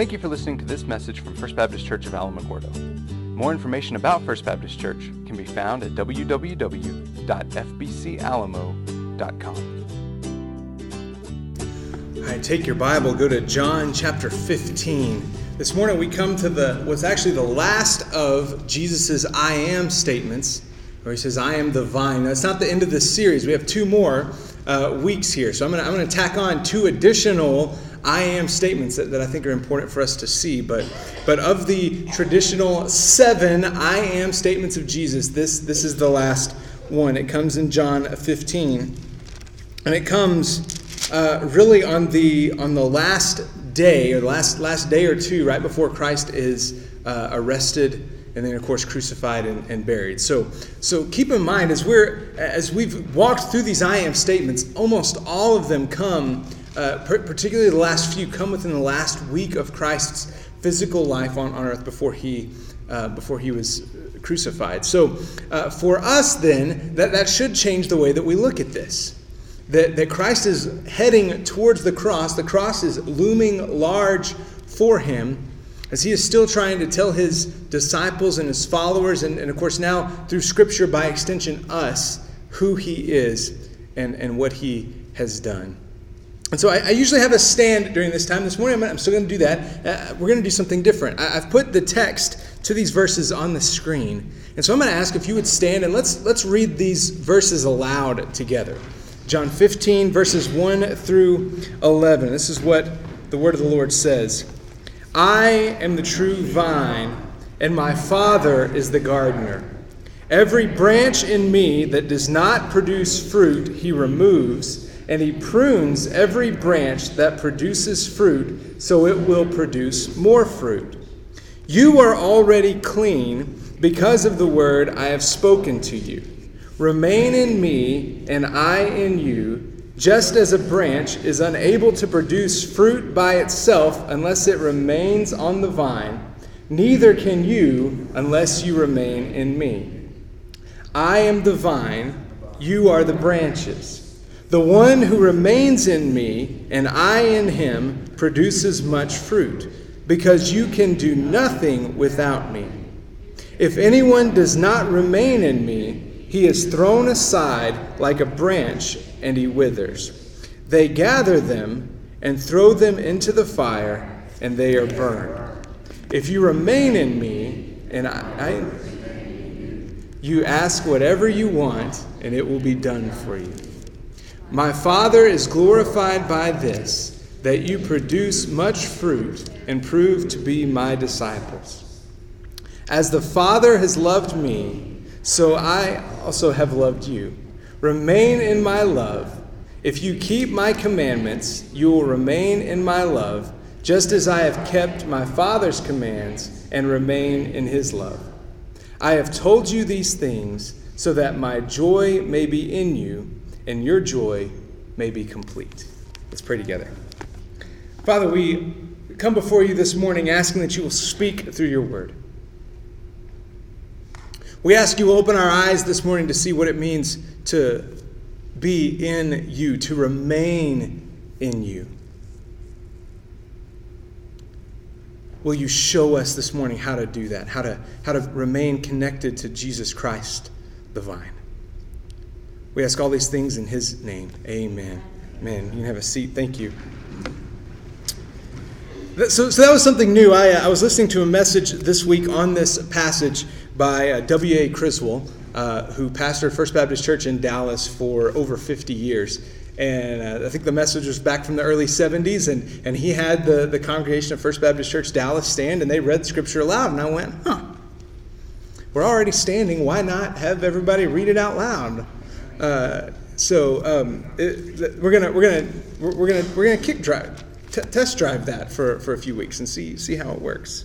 Thank you for listening to this message from First Baptist Church of Alamogordo. More information about First Baptist Church can be found at www.fbcalamo.com. All right, take your Bible, go to John chapter 15. This morning we come to the what's actually the last of Jesus' I am statements, where he says, I am the vine. Now, it's not the end of this series. We have two more uh, weeks here. So I'm going to tack on two additional I am statements that, that I think are important for us to see. But, but of the traditional seven I am statements of Jesus, this, this is the last one. It comes in John 15. And it comes uh, really on the, on the last day, or the last, last day or two, right before Christ is uh, arrested and then of course crucified and, and, buried so so keep in mind as we're as we've walked through these i am statements almost all of them come uh, particularly the last few, come within the last week of Christ's physical life on, on earth before he, uh, before he was crucified. So, uh, for us, then, that, that should change the way that we look at this. That, that Christ is heading towards the cross, the cross is looming large for him as he is still trying to tell his disciples and his followers, and, and of course, now through Scripture, by extension, us, who he is and, and what he has done. And so I, I, usually have a stand during this time. This morning, I'm, still going to do that. Uh, we're going to do something different. I, have put the text to these verses on the screen. And so I'm going to ask if you would stand and let's, let's read these verses aloud together. John 15, verses 1 through 11. This is what the word of the Lord says I am the true vine, and my Father is the gardener. Every branch in me that does not produce fruit, he removes and he prunes every branch that produces fruit so it will produce more fruit. You are already clean because of the word I have spoken to you. Remain in me, and I in you, just as a branch is unable to produce fruit by itself unless it remains on the vine, neither can you unless you remain in me. I am the vine, you are the branches. The one who remains in me and I in him produces much fruit, because you can do nothing without me. If anyone does not remain in me, he is thrown aside like a branch and he withers. They gather them and throw them into the fire, and they are burned. If you remain in me, and I, I you ask whatever you want, and it will be done for you. My Father is glorified by this, that you produce much fruit and prove to be my disciples. As the Father has loved me, so I also have loved you. Remain in my love. If you keep my commandments, you will remain in my love, just as I have kept my Father's commands and remain in his love. I have told you these things so that my joy may be in you and your joy may be complete. Let's pray together. Father, we come before you this morning asking that you will speak through your word. We ask you open our eyes this morning to see what it means to be in you, to remain in you. Will you show us this morning how to do that, how to, how to remain connected to Jesus Christ, the vine? We ask all these things in His name. Amen. Amen. You can have a seat. Thank you. So, so that was something new. I, uh, I was listening to a message this week on this passage by uh, W.A. Criswell, uh, who pastored First Baptist Church in Dallas for over 50 years. And uh, I think the message was back from the early 70s, and, and he had the, the congregation of First Baptist Church Dallas stand, and they read Scripture aloud. And I went, huh, we're already standing. Why not have everybody read it out loud? Uh, so um, it, we're gonna we're gonna we're gonna we're gonna kick drive t- test drive that for, for a few weeks and see see how it works.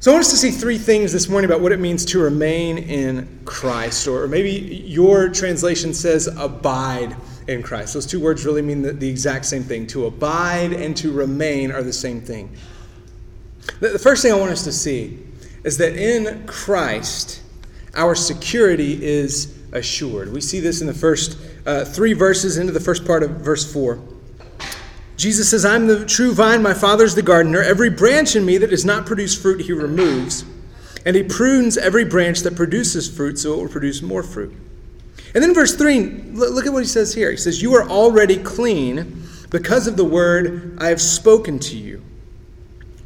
So I want us to see three things this morning about what it means to remain in Christ, or maybe your translation says abide in Christ. Those two words really mean the, the exact same thing. To abide and to remain are the same thing. The, the first thing I want us to see is that in Christ, our security is assured. We see this in the first uh, three verses into the first part of verse 4. Jesus says, I'm the true vine, my Father's the gardener. Every branch in me that does not produce fruit, he removes. And he prunes every branch that produces fruit so it will produce more fruit. And then verse 3, look at what he says here. He says, You are already clean because of the word I have spoken to you.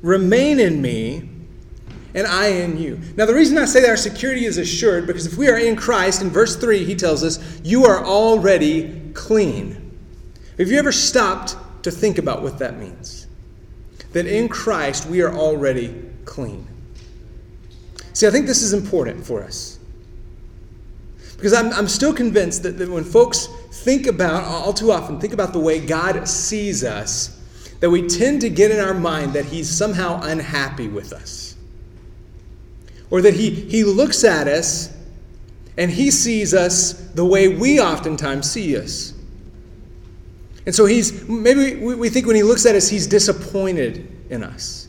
Remain in me, and I in you. Now, the reason I say that our security is assured, because if we are in Christ, in verse 3, he tells us, You are already clean. Have you ever stopped to think about what that means. That in Christ we are already clean. See, I think this is important for us. Because I'm, I'm still convinced that, that when folks think about, all too often, think about the way God sees us, that we tend to get in our mind that He's somehow unhappy with us. Or that He, he looks at us and He sees us the way we oftentimes see us. And so he's, maybe we think when he looks at us, he's disappointed in us.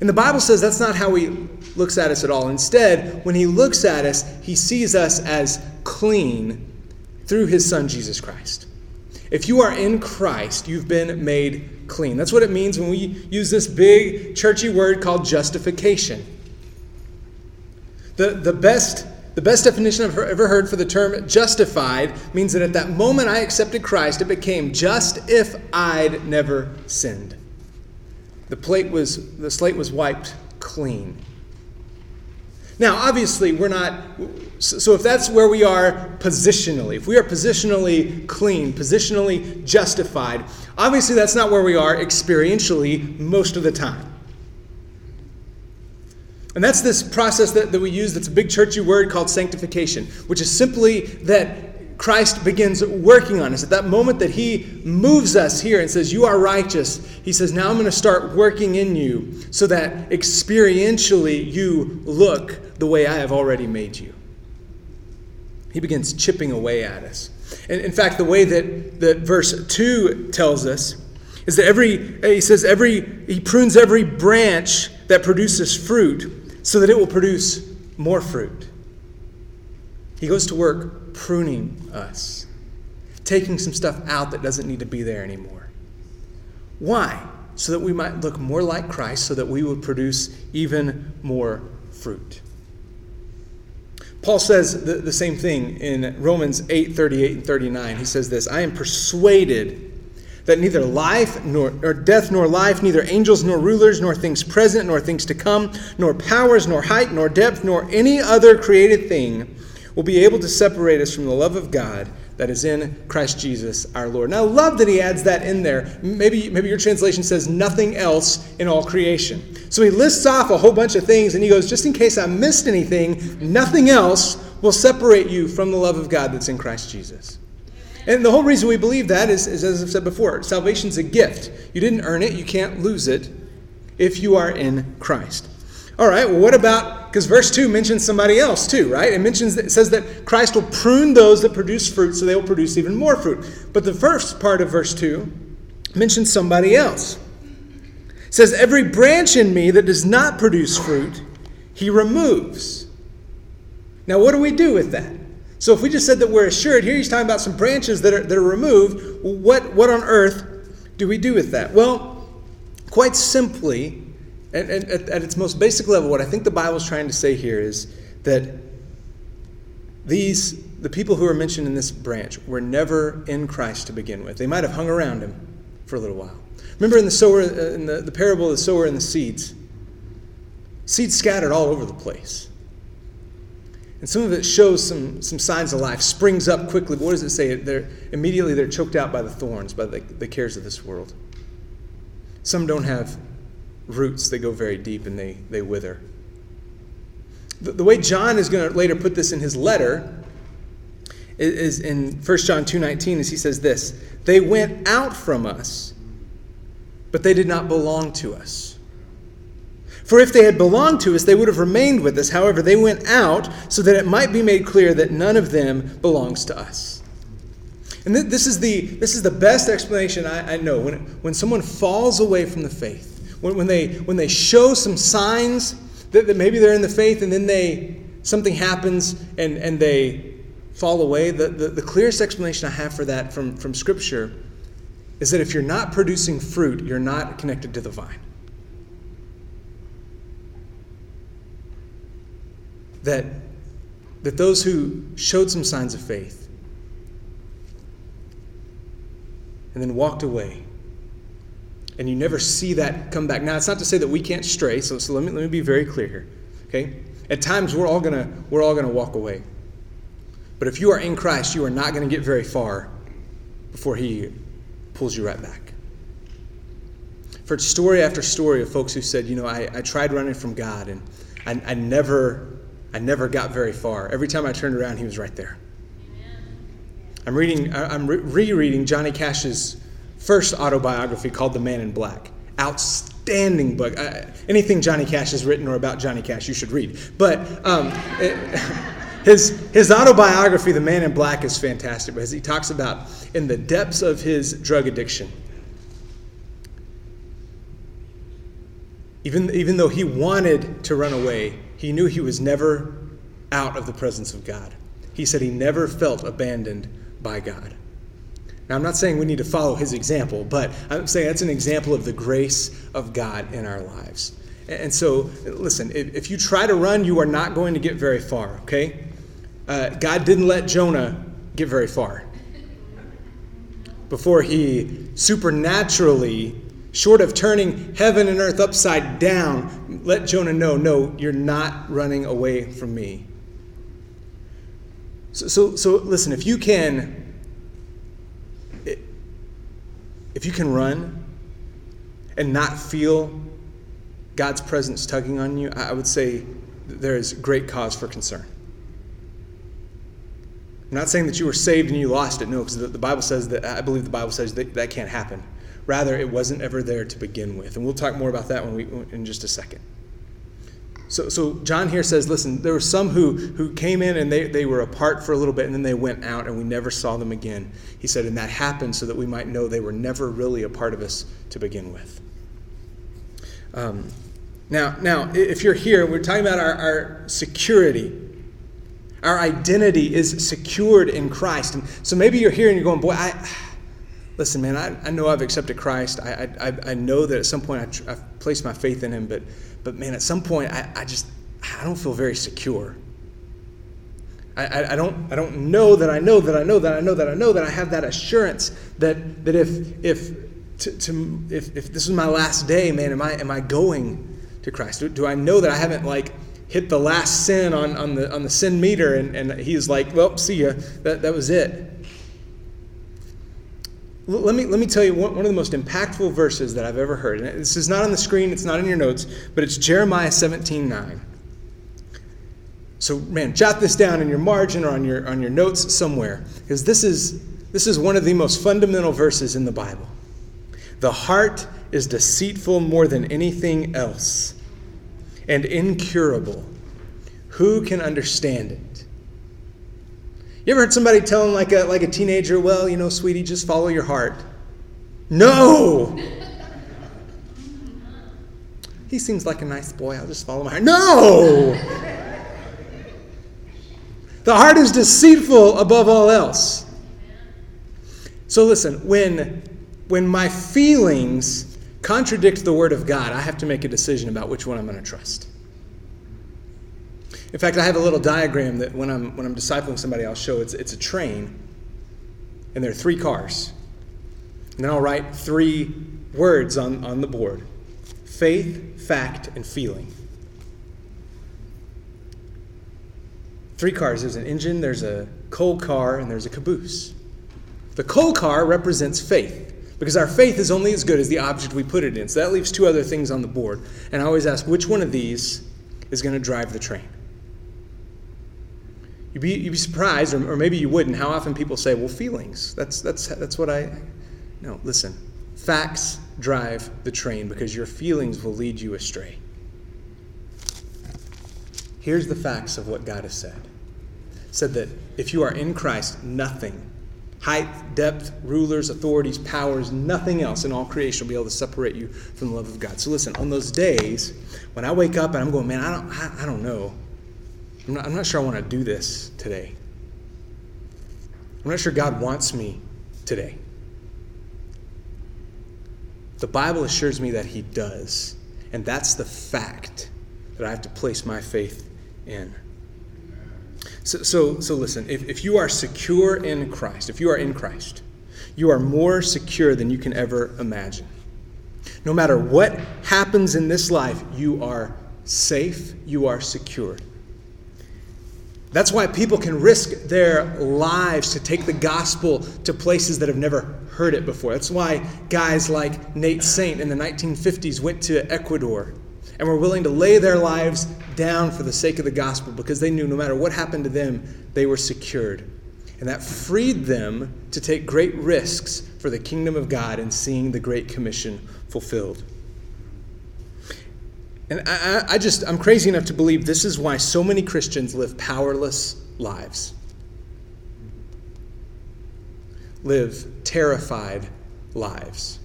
And the Bible says that's not how he looks at us at all. Instead, when he looks at us, he sees us as clean through his son, Jesus Christ. If you are in Christ, you've been made clean. That's what it means when we use this big churchy word called justification. The, the best the best definition I've ever heard for the term justified means that at that moment I accepted Christ, it became just if I'd never sinned. The plate was the slate was wiped clean. Now, obviously, we're not so if that's where we are positionally, if we are positionally clean, positionally justified, obviously that's not where we are experientially most of the time. And that's this process that, that we use that's a big churchy word called sanctification, which is simply that Christ begins working on us. At that moment that He moves us here and says, You are righteous, He says, Now I'm going to start working in you so that experientially you look the way I have already made you. He begins chipping away at us. And in fact, the way that, that verse 2 tells us is that every, he says, every, he prunes every branch that produces fruit so that it will produce more fruit. He goes to work pruning us, taking some stuff out that doesn't need to be there anymore. Why? So that we might look more like Christ, so that we would produce even more fruit. Paul says the, the same thing in Romans 8 38 and 39. He says this I am persuaded that neither life nor or death nor life, neither angels nor rulers, nor things present nor things to come, nor powers nor height nor depth nor any other created thing will be able to separate us from the love of God that is in Christ Jesus our Lord. Now I love that he adds that in there. Maybe maybe your translation says nothing else in all creation. So he lists off a whole bunch of things and he goes just in case I missed anything, nothing else will separate you from the love of God that's in Christ Jesus. And the whole reason we believe that is, is, as I've said before, salvation's a gift. You didn't earn it, you can't lose it if you are in Christ. All right, well, what about, because verse 2 mentions somebody else too, right? It mentions, it says that Christ will prune those that produce fruit so they will produce even more fruit. But the first part of verse 2 mentions somebody else. It says, Every branch in me that does not produce fruit, he removes. Now, what do we do with that? So if we just said that we're assured, here he's talking about some branches that are, that are removed. What, what on earth do we do with that? Well, quite simply, and, and at, at its most basic level, what I think the Bible is trying to say here is that these the people who are mentioned in this branch were never in Christ to begin with. They might have hung around him for a little while. Remember in the sower uh, in the, the parable of the sower and the seeds, seeds scattered all over the place. And some of it shows some, some signs of life, springs up quickly. But what does it say? They're, immediately they're choked out by the thorns, by the, the cares of this world. Some don't have roots, they go very deep and they, they wither. The, the way John is going to later put this in his letter is, is in 1 John 2.19 as he says this, They went out from us, but they did not belong to us. For if they had belonged to us, they would have remained with us. However, they went out so that it might be made clear that none of them belongs to us. And this is the, this is the best explanation I, I know. When, when someone falls away from the faith, when, when, they, when they show some signs that, that maybe they're in the faith and then they, something happens and, and they fall away, the, the, the clearest explanation I have for that from, from Scripture is that if you're not producing fruit, you're not connected to the vine. That, that those who showed some signs of faith and then walked away, and you never see that come back. Now, it's not to say that we can't stray, so, so let, me, let me be very clear here. Okay? At times, we're all gonna, we're all gonna walk away. But if you are in Christ, you are not going to get very far before He pulls you right back. I've story after story of folks who said, you know, I, I tried running from God and I, I, never, I never got very far. Every time I turned around, He was right there. I'm reading, I'm rereading Johnny Cash's first autobiography called The Man in Black. Outstanding book. I, anything Johnny Cash has written or about Johnny Cash, you should read. But um, it, his, his autobiography, The Man in Black, is fantastic because he talks about in the depths of his drug addiction. Even, even though he wanted to run away, he knew he was never out of the presence of God. He said he never felt abandoned by God. Now, I'm not saying we need to follow his example, but I'm saying that's an example of the grace of God in our lives. And so, listen, if, you try to run, you are not going to get very far, okay? uh, God didn't let Jonah get very far before he supernaturally, short of turning heaven and earth upside down, let Jonah know, no, you're not running away from me. So, so, so listen, if you can, if you can run and not feel God's presence tugging on you, I would say there is great cause for concern. I'm not saying that you were saved and you lost it. No, because the, Bible says that, I believe the Bible says that that can't happen. Rather, it wasn't ever there to begin with. And we'll talk more about that when we, in just a second. So, so John here says, listen, there were some who, who came in and they, they were apart for a little bit and then they went out and we never saw them again. He said, and that happened so that we might know they were never really a part of us to begin with. Um, now, now, if you're here, we're talking about our, our security our identity is secured in Christ. And so maybe you're here and you're going, boy, I, listen, man, I, I know I've accepted Christ. I, I, I know that at some point I tr- I've placed my faith in Him, but, but man, at some point I, I just, I don't feel very secure. I, I, I, don't, I don't know that I know that I know that I know that I know that I have that assurance that, that if, if, to, to, if, if this is my last day, man, am I, am I going to Christ? Do, do I know that I haven't like hit the last sin on, on, the, on the sin meter, and, and he's like, well, see ya. That, that was it. Let me, let me tell you one, one of the most impactful verses that I've ever heard. And this is not on the screen, it's not in your notes, but it's Jeremiah 17 9. So, man, jot this down in your margin or on your, on your notes somewhere, because this is, this is one of the most fundamental verses in the Bible. The heart is deceitful more than anything else and incurable. Who can understand it? You ever heard somebody telling like a, like a teenager, well, you know, sweetie, just follow your heart? No! he seems like a nice boy. I'll just follow my heart. No! the heart is deceitful above all else. So listen, when, when my feelings contradict the Word of God, I have to make a decision about which one I'm going to trust. In fact, I have a little diagram that when I'm, when I'm discipling somebody, I'll show it's, it's a train, and there are three cars. And then I'll write three words on, on the board faith, fact, and feeling. Three cars there's an engine, there's a coal car, and there's a caboose. The coal car represents faith. Because our faith is only as good as the object we put it in. So that leaves two other things on the board. And I always ask, which one of these is going to drive the train? You'd be, you'd be surprised, or, or maybe you wouldn't, how often people say, well, feelings. That's, that's, that's what I. No, listen. Facts drive the train because your feelings will lead you astray. Here's the facts of what God has said. said that if you are in Christ, nothing height, depth, rulers, authorities, powers, nothing else in all creation will be able to separate you from the love of God. So listen, on those days when I wake up and I'm going, man, I don't, I, I don't know. I'm not, I'm not sure I want to do this today. I'm not sure God wants me today. The Bible assures me that He does. And that's the fact that I have to place my faith in. So, so, so listen, if, if you are secure in Christ, if you are in Christ, you are more secure than you can ever imagine. No matter what happens in this life, you are safe, you are secure. That's why people can risk their lives to take the gospel to places that have never heard it before. That's why guys like Nate Saint in the 1950s went to Ecuador and were willing to lay their lives down for the sake of the gospel because they knew no matter what happened to them, they were secured. And that freed them to take great risks for the kingdom of God and seeing the Great Commission fulfilled. And I, I, just, I'm crazy enough to believe this is why so many Christians live powerless lives, live terrified lives,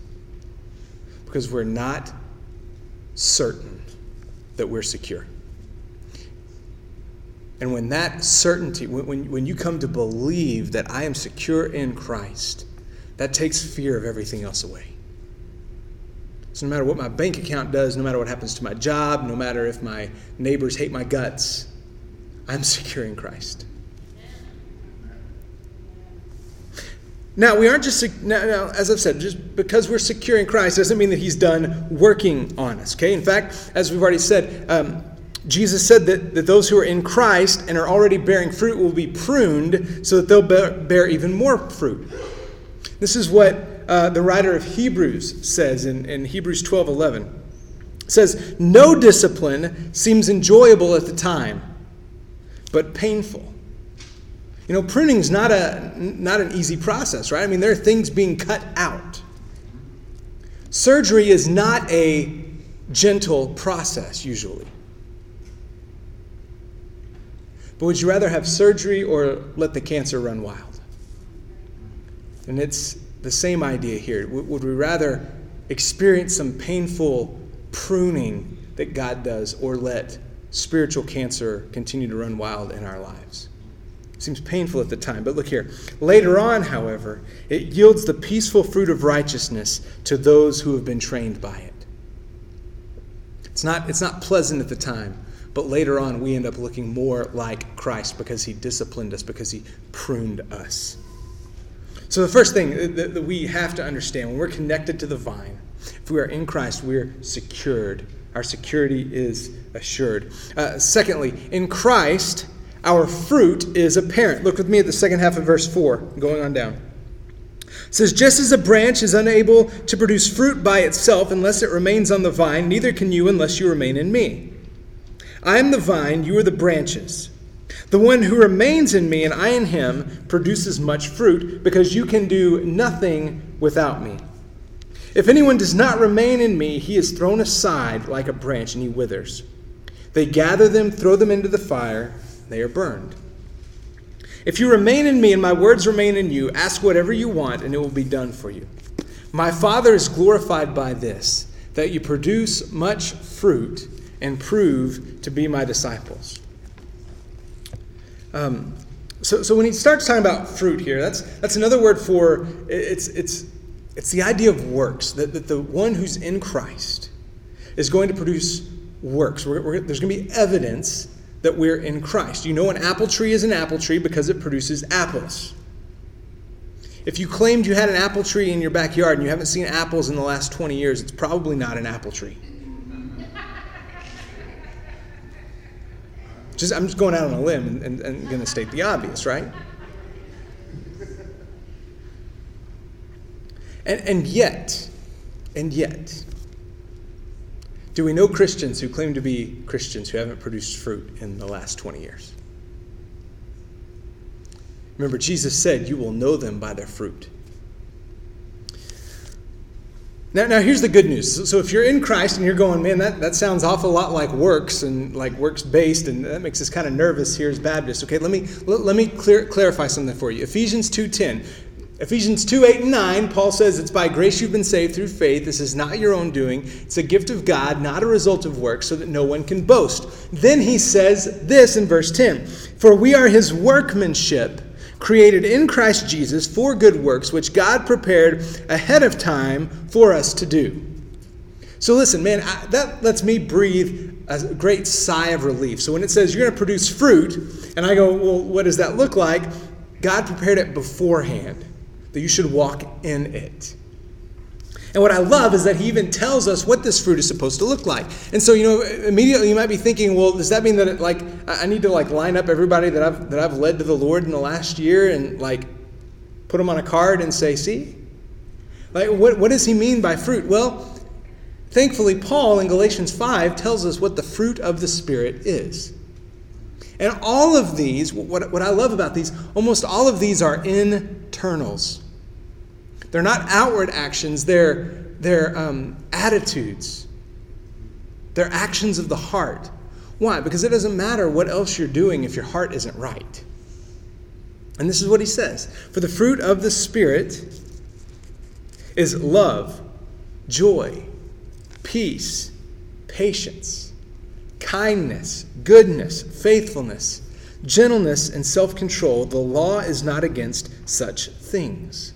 because we're not certain that we're secure. And when that certainty, when, when, when you come to believe that I am secure in Christ, that takes fear of everything else away. So, no matter what my bank account does, no matter what happens to my job, no matter if my neighbors hate my guts, I'm secure in Christ. Now, we aren't just, now, now, as I've said, just because we're secure in Christ doesn't mean that He's done working on us, okay? In fact, as we've already said, um, Jesus said that, that those who are in Christ and are already bearing fruit will be pruned so that they'll bear, bear even more fruit. This is what uh, the writer of Hebrews says in, in Hebrews 12 11. Says, No discipline seems enjoyable at the time, but painful. You know, pruning is not, a, not an easy process, right? I mean, there are things being cut out. Surgery is not a gentle process, usually. But would you rather have surgery or let the cancer run wild? And it's the same idea here. Would we rather experience some painful pruning that God does or let spiritual cancer continue to run wild in our lives? It seems painful at the time, but look here. Later on, however, it yields the peaceful fruit of righteousness to those who have been trained by it. It's not, it's not pleasant at the time, but later on, we end up looking more like Christ because he disciplined us, because he pruned us. So, the first thing that we have to understand when we're connected to the vine, if we are in Christ, we're secured. Our security is assured. Uh, secondly, in Christ, our fruit is apparent. Look with me at the second half of verse 4, going on down. It says, Just as a branch is unable to produce fruit by itself unless it remains on the vine, neither can you unless you remain in me. I am the vine, you are the branches. The one who remains in me and I in him produces much fruit, because you can do nothing without me. If anyone does not remain in me, he is thrown aside like a branch and he withers. They gather them, throw them into the fire, they are burned. If you remain in me and my words remain in you, ask whatever you want and it will be done for you. My Father is glorified by this, that you produce much fruit and prove to be my disciples. Um, so, so when he starts talking about fruit here, that's, that's another word for it's, it's, it's the idea of works, that, that the one who's in Christ is going to produce works. We're, we're, there's going to be evidence that we're in Christ. You know, an apple tree is an apple tree because it produces apples. If you claimed you had an apple tree in your backyard and you haven't seen apples in the last 20 years, it's probably not an apple tree. Just, I'm just going out on a limb and, and, and going to state the obvious, right? And, and yet, and yet, do we know Christians who claim to be Christians who haven't produced fruit in the last 20 years? Remember, Jesus said, You will know them by their fruit. Now, now here's the good news. So, if you're in Christ and you're going, man, that, that sounds awful lot like works and like works based, and that makes us kind of nervous here as Baptists. Okay, let me let, let me clear, clarify something for you. Ephesians 2:10. Ephesians 2 8 and 9, Paul says, It's by grace you've been saved through faith. This is not your own doing. It's a gift of God, not a result of works, so that no one can boast. Then he says this in verse 10 For we are his workmanship, created in Christ Jesus for good works, which God prepared ahead of time for us to do. So listen, man, I, that lets me breathe a great sigh of relief. So when it says you're going to produce fruit, and I go, well, what does that look like? God prepared it beforehand, that you should walk in it. And what I love is that he even tells us what this fruit is supposed to look like. And so, you know, immediately you might be thinking, well, does that mean that it, like I need to like line up everybody that I've that I've led to the Lord in the last year and like put them on a card and say, see? Like what what does he mean by fruit? Well, thankfully Paul in Galatians 5 tells us what the fruit of the spirit is. And all of these, what, what I love about these, almost all of these are internals. They're not outward actions, they're, they're um, attitudes. They're actions of the heart. Why? Because it doesn't matter what else you're doing if your heart isn't right. And this is what he says For the fruit of the Spirit is love, joy, peace, patience, kindness, goodness, faithfulness, gentleness, and self control. The law is not against such things.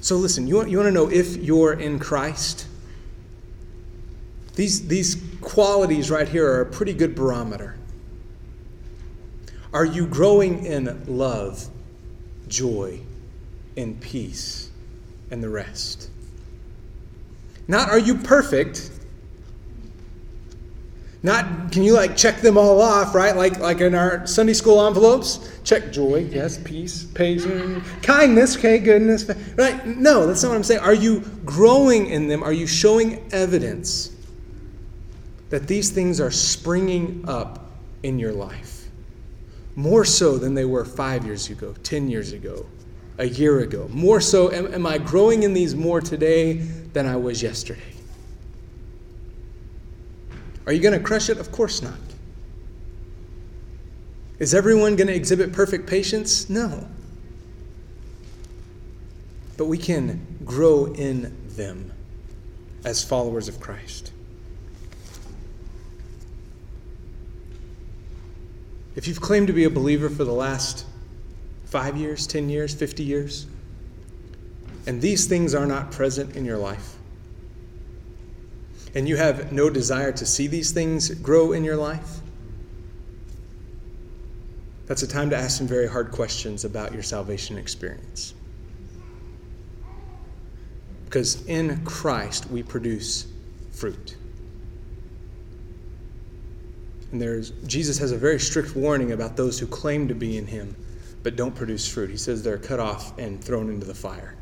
So listen, you want, you want to know if you're in Christ? These, these qualities right here are a pretty good barometer. Are you growing in love, joy, and peace, and the rest? Not are you perfect, not can you like check them all off, right? Like like in our Sunday school envelopes, check joy, yes, peace, patience, kindness, okay, goodness, right? No, that's not what I'm saying. Are you growing in them? Are you showing evidence that these things are springing up in your life? More so than they were five years ago, 10 years ago, a year ago. More so, am, am I growing in these more today than I was yesterday? Are you going to crush it? Of course not. Is everyone going to exhibit perfect patience? No. But we can grow in them as followers of Christ. If you've claimed to be a believer for the last five years, 10 years, 50 years, and these things are not present in your life, and you have no desire to see these things grow in your life, that's a time to ask some very hard questions about your salvation experience. Because in Christ we produce fruit. And there's Jesus has a very strict warning about those who claim to be in him but don't produce fruit. He says they're cut off and thrown into the fire.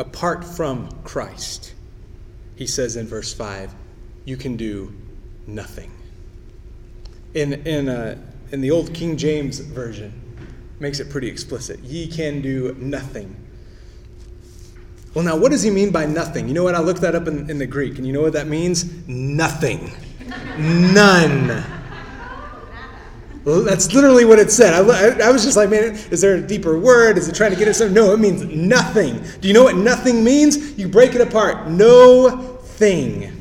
apart from Christ, he says in verse 5, you can do nothing. In, in, uh, in the old King James Version, makes it pretty explicit. Ye can do nothing. Well, now, what does he mean by nothing? You know what? I looked that up in, in the Greek, and you know what that means? Nothing. None. That's literally what it said. I, I, was just like, man, is there a deeper word? Is it trying to get at something? No, it means nothing. Do you know what nothing means? You break it apart. No thing.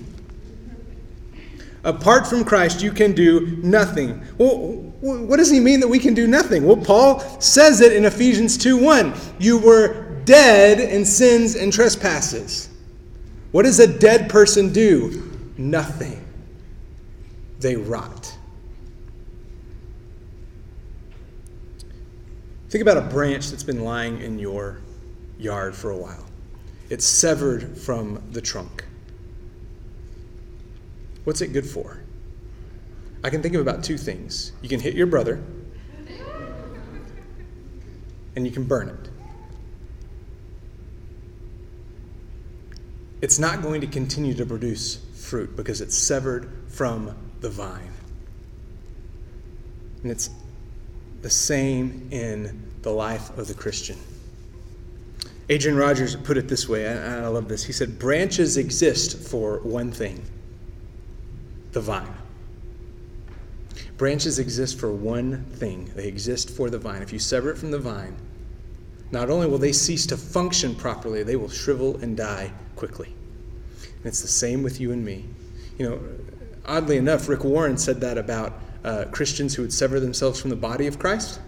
Apart from Christ, you can do nothing. Well, what does he mean that we can do nothing? Well, Paul says it in Ephesians 2 1. You were dead in sins and trespasses. What does a dead person do? Nothing. They rot. Think about a branch that's been lying in your yard for a while. It's severed from the trunk. What's it good for? I can think of about two things. You can hit your brother, and you can burn it. It's not going to continue to produce fruit because it's severed from the vine. And it's the same in the life of the Christian. Adrian Rogers put it this way, and I love this. He said, Branches exist for one thing the vine. Branches exist for one thing they exist for the vine. If you sever it from the vine, not only will they cease to function properly, they will shrivel and die quickly. And it's the same with you and me. You know, oddly enough, Rick Warren said that about uh, Christians who would sever themselves from the body of Christ.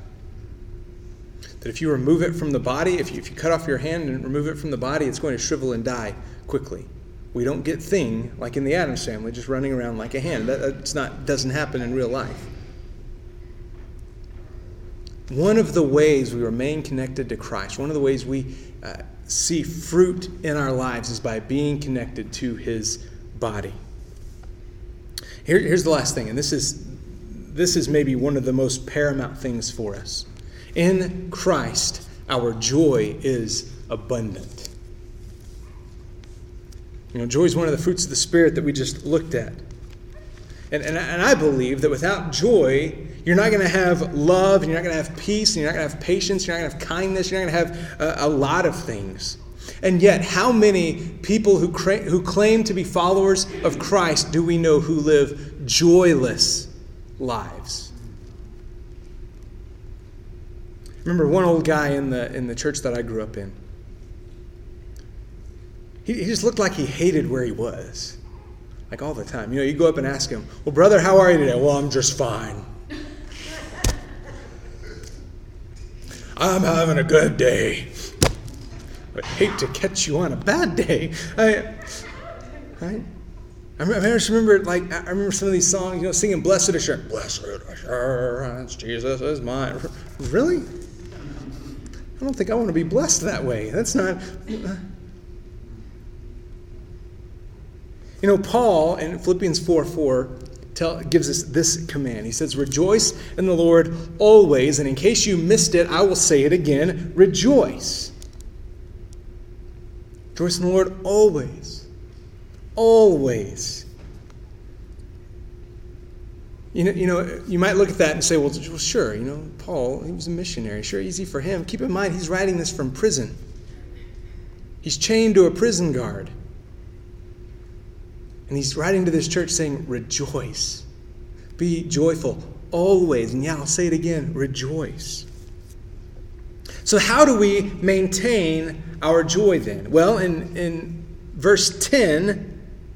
That if you remove it from the body, if you, if you cut off your hand and remove it from the body, it's going to shrivel and die quickly. We don't get thing like in the Addams family, just running around like a hand. That not, doesn't happen in real life. One of the ways we remain connected to Christ, one of the ways we uh, see fruit in our lives is by being connected to his body. Here, here's the last thing, and this is, this is maybe one of the most paramount things for us. In Christ, our joy is abundant. You know, joy is one of the fruits of the Spirit that we just looked at. And, and, and I believe that without joy, you're not going to have love, and you're not going to have peace, and you're not going to have patience, you're not going to have kindness, you're not going to have a, a, lot of things. And yet, how many people who, cra- who claim to be followers of Christ do we know who live joyless lives? remember one old guy in the, in the church that I grew up in. He, he just looked like he hated where he was. Like all the time. You know, you go up and ask him, Well, brother, how are you today? Well, I'm just fine. I'm having a good day. I hate to catch you on a bad day. I, right? I, I just remember, like, I remember some of these songs, you know, singing "Blessed Assurance." Blessed Assurance, Jesus is mine. Really? I don't think I want to be blessed that way. That's not. You know, Paul in Philippians 4 4 tell, gives us this command. He says, Rejoice in the Lord always. And in case you missed it, I will say it again rejoice. Rejoice in the Lord always. Always. You know, you know, you might look at that and say, well, well, sure, you know, Paul, he was a missionary. Sure, easy for him. Keep in mind, he's writing this from prison. He's chained to a prison guard. And he's writing to this church saying, Rejoice. Be joyful always. And yeah, I'll say it again rejoice. So, how do we maintain our joy then? Well, in, in verse 10,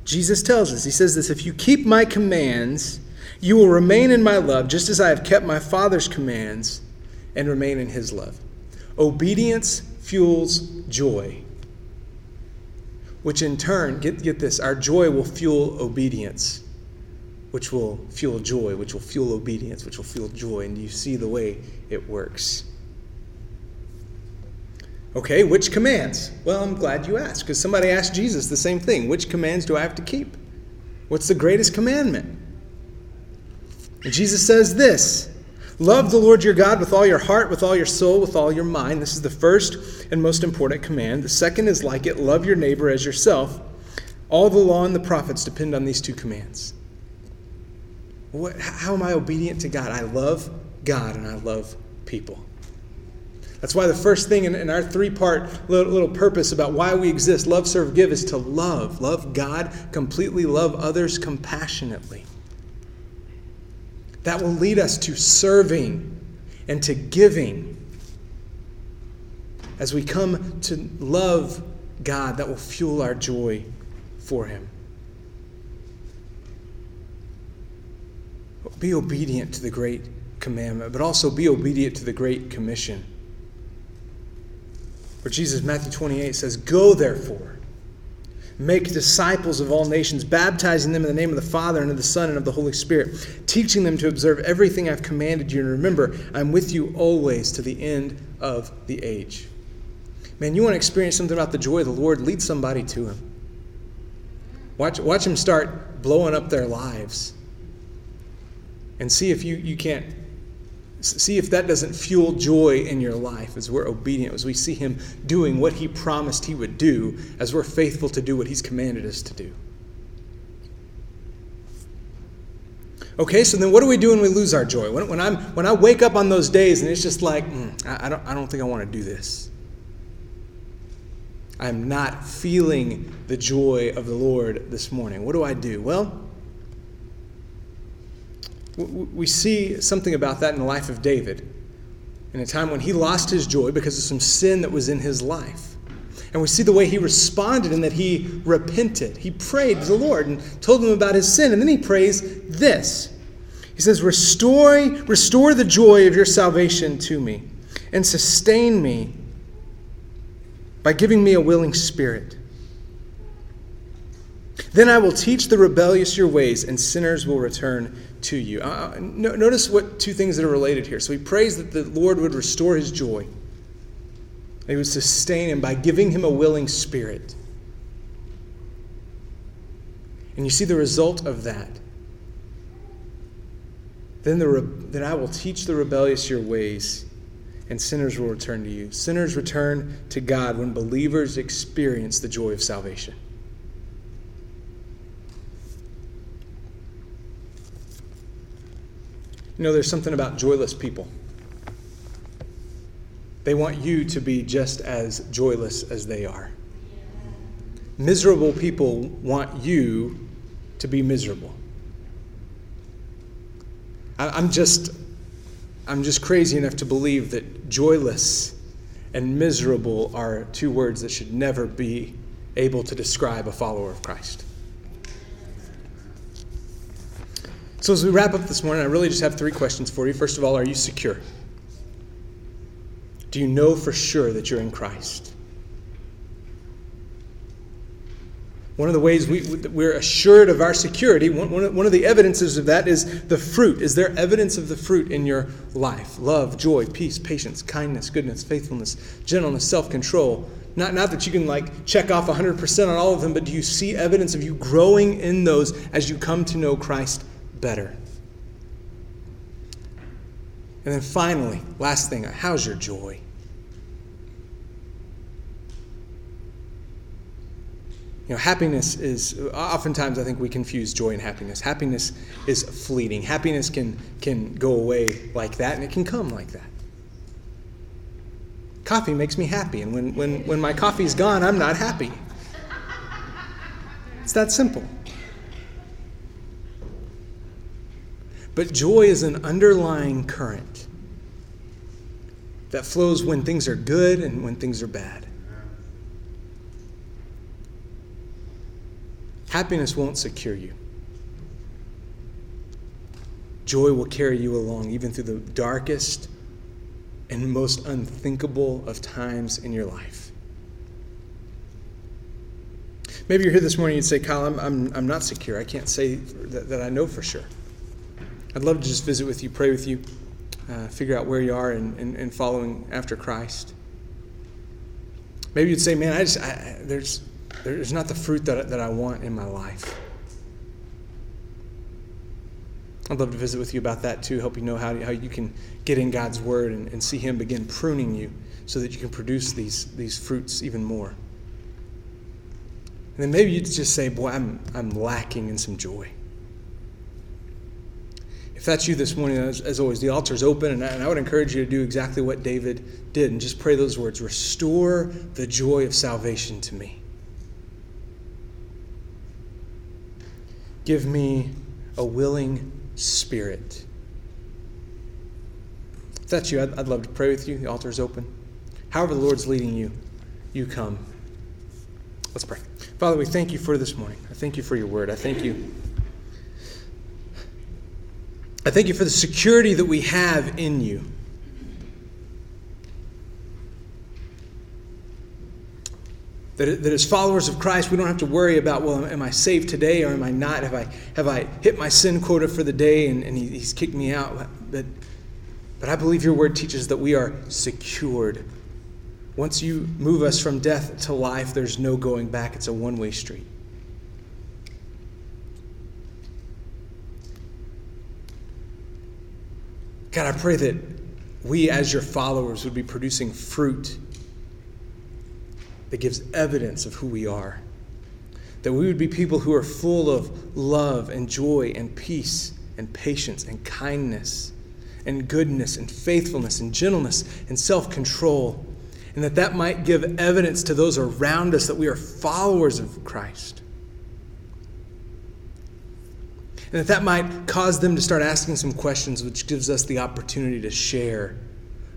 Jesus tells us, He says this If you keep my commands, you will remain in my love, just as I have kept my Father's commands and remain in his love. Obedience fuels joy which in turn, get, get this, our joy will fuel obedience, which will fuel joy, which will fuel obedience, which will fuel joy. And you see the way it works. Okay, which commands? Well, I'm glad you asked because somebody asked Jesus the same thing. Which commands do I have to keep? What's the greatest commandment? And Jesus says this Love the Lord your God with all your heart, with all your soul, with all your mind. This is the first and most important command. The second is like it love your neighbor as yourself. All the law and the prophets depend on these two commands. What, how am I obedient to God? I love God and I love people. That's why the first thing in, in our three part little, little, purpose about why we exist love, serve, give is to love. Love God completely, love others compassionately that will lead us to serving and to giving. As we come to love God, that will fuel our joy for Him. Be obedient to the great commandment, but also be obedient to the great commission. Where Jesus, Matthew 28 says, Go therefore Make disciples of all nations, baptizing them in the name of the Father and of the Son and of the Holy Spirit, teaching them to observe everything I've commanded you. And remember, I'm with you always to the end of the age. Man, you want to experience something about the joy of the Lord? Lead somebody to Him. Watch, watch them start blowing up their lives. And see if you, you can't See if that doesn't fuel joy in your life as we're obedient, as we see Him doing what He promised He would do, as we're faithful to do what He's commanded us to do. Okay, so then what do we do when we lose our joy? When, when, I'm, when I wake up on those days and it's just like, mm, I, I, don't, I don't think I want to do this. I'm not feeling the joy of the Lord this morning. What do I do? Well, we see something about that in the life of David, in a time when he lost his joy because of some sin that was in his life. And we see the way he responded in that he repented. He prayed to the Lord and told him about his sin. And then he prays this He says, Restore, restore the joy of your salvation to me, and sustain me by giving me a willing spirit. Then I will teach the rebellious your ways, and sinners will return to you. Uh, no, notice what two things that are related here. So he prays that the Lord would restore his joy. He would sustain him by giving him a willing spirit. And you see the result of that. Then, the, then I will teach the rebellious your ways, and sinners will return to you. Sinners return to God when believers experience the joy of salvation. You know, there's something about joyless people. They want you to be just as joyless as they are. Miserable people want you to be miserable. I'm just, I'm just crazy enough to believe that joyless and miserable are two words that should never be able to describe a follower of Christ. So, as we wrap up this morning, I really just have three questions for you. First of all, are you secure? Do you know for sure that you're in Christ? One of the ways we, we're assured of our security, one, of the evidences of that is the fruit. Is there evidence of the fruit in your life? Love, joy, peace, patience, kindness, goodness, faithfulness, gentleness, self control. Not, not that you can like check off 100% on all of them, but do you see evidence of you growing in those as you come to know Christ better? And then finally, last thing, how's your joy? You know, happiness is oftentimes I think we confuse joy and happiness. Happiness is fleeting. Happiness can can go away like that, and it can come like that. Coffee makes me happy, and when when when my coffee's gone, I'm not happy. It's that simple. But joy is an underlying current that flows when things are good and when things are bad. Happiness won't secure you. Joy will carry you along even through the darkest and most unthinkable of times in your life. Maybe you're here this morning and you'd say, Kyle, I'm, I'm, I'm not secure. I can't say that, that I know for sure. I'd love to just visit with you, pray with you, uh, figure out where you are and, in, in, following after Christ. Maybe you'd say, man, I just, I, there's, there's not the fruit that, that I want in my life. I'd love to visit with you about that too, help you know how, how you can get in God's Word and, and see Him begin pruning you so that you can produce these, these fruits even more. And then maybe you'd just say, Boy, I'm, I'm lacking in some joy. If that's you this morning, as, as always, the altar is open, and I, and I would encourage you to do exactly what David did and just pray those words Restore the joy of salvation to me. Give me a willing spirit. If that's you, I'd, I'd love to pray with you. The altar is open. However, the Lord's leading you, you come. Let's pray. Father, we thank you for this morning. I thank you for your word. I thank you. I thank you for the security that we have in you. That, that as followers of Christ, we don't have to worry about, well, am I saved today or am I not? Have I, have I hit my sin quota for the day and, and he, he's kicked me out? But, but I believe your word teaches that we are secured. Once you move us from death to life, there's no going back. It's a one way street. God, I pray that we, as your followers, would be producing fruit that gives evidence of who we are. That we would be people who are full of love and joy and peace and patience and kindness and goodness and faithfulness and gentleness and self control. And that that might give evidence to those around us that we are followers of Christ. And that that might cause them to start asking some questions, which gives us the opportunity to share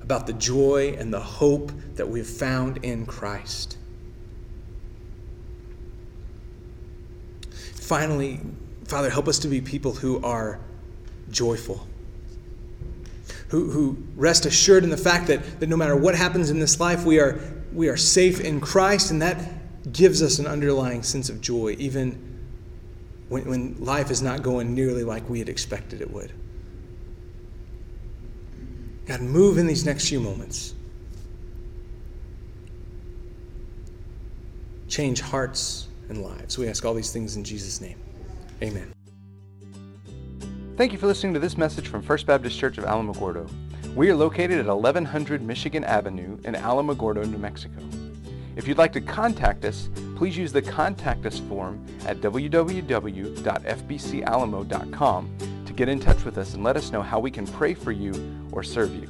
about the joy and the hope that we have found in Christ. Finally, Father, help us to be people who are joyful, who, who rest assured in the fact that, that no matter what happens in this life, we are, we are safe in Christ, and that gives us an underlying sense of joy, even when, when life is not going nearly like we had expected it would. God, move in these next few moments. Change hearts and lives. We ask all these things in Jesus' name. Amen. Thank you for listening to this message from First Baptist Church of Alamogordo. We are located at 1100 Michigan Avenue in Alamogordo, New Mexico. If you'd like to contact us, please use the Contact Us form at www.fbcalamo.com to get in touch with us and let us know how we can pray for you or serve you.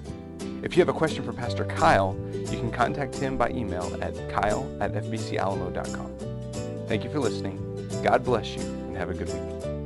If you have a question for Pastor Kyle, you can contact him by email at kyle at fbcalamo.com. Thank you for listening. God bless you and have a good week.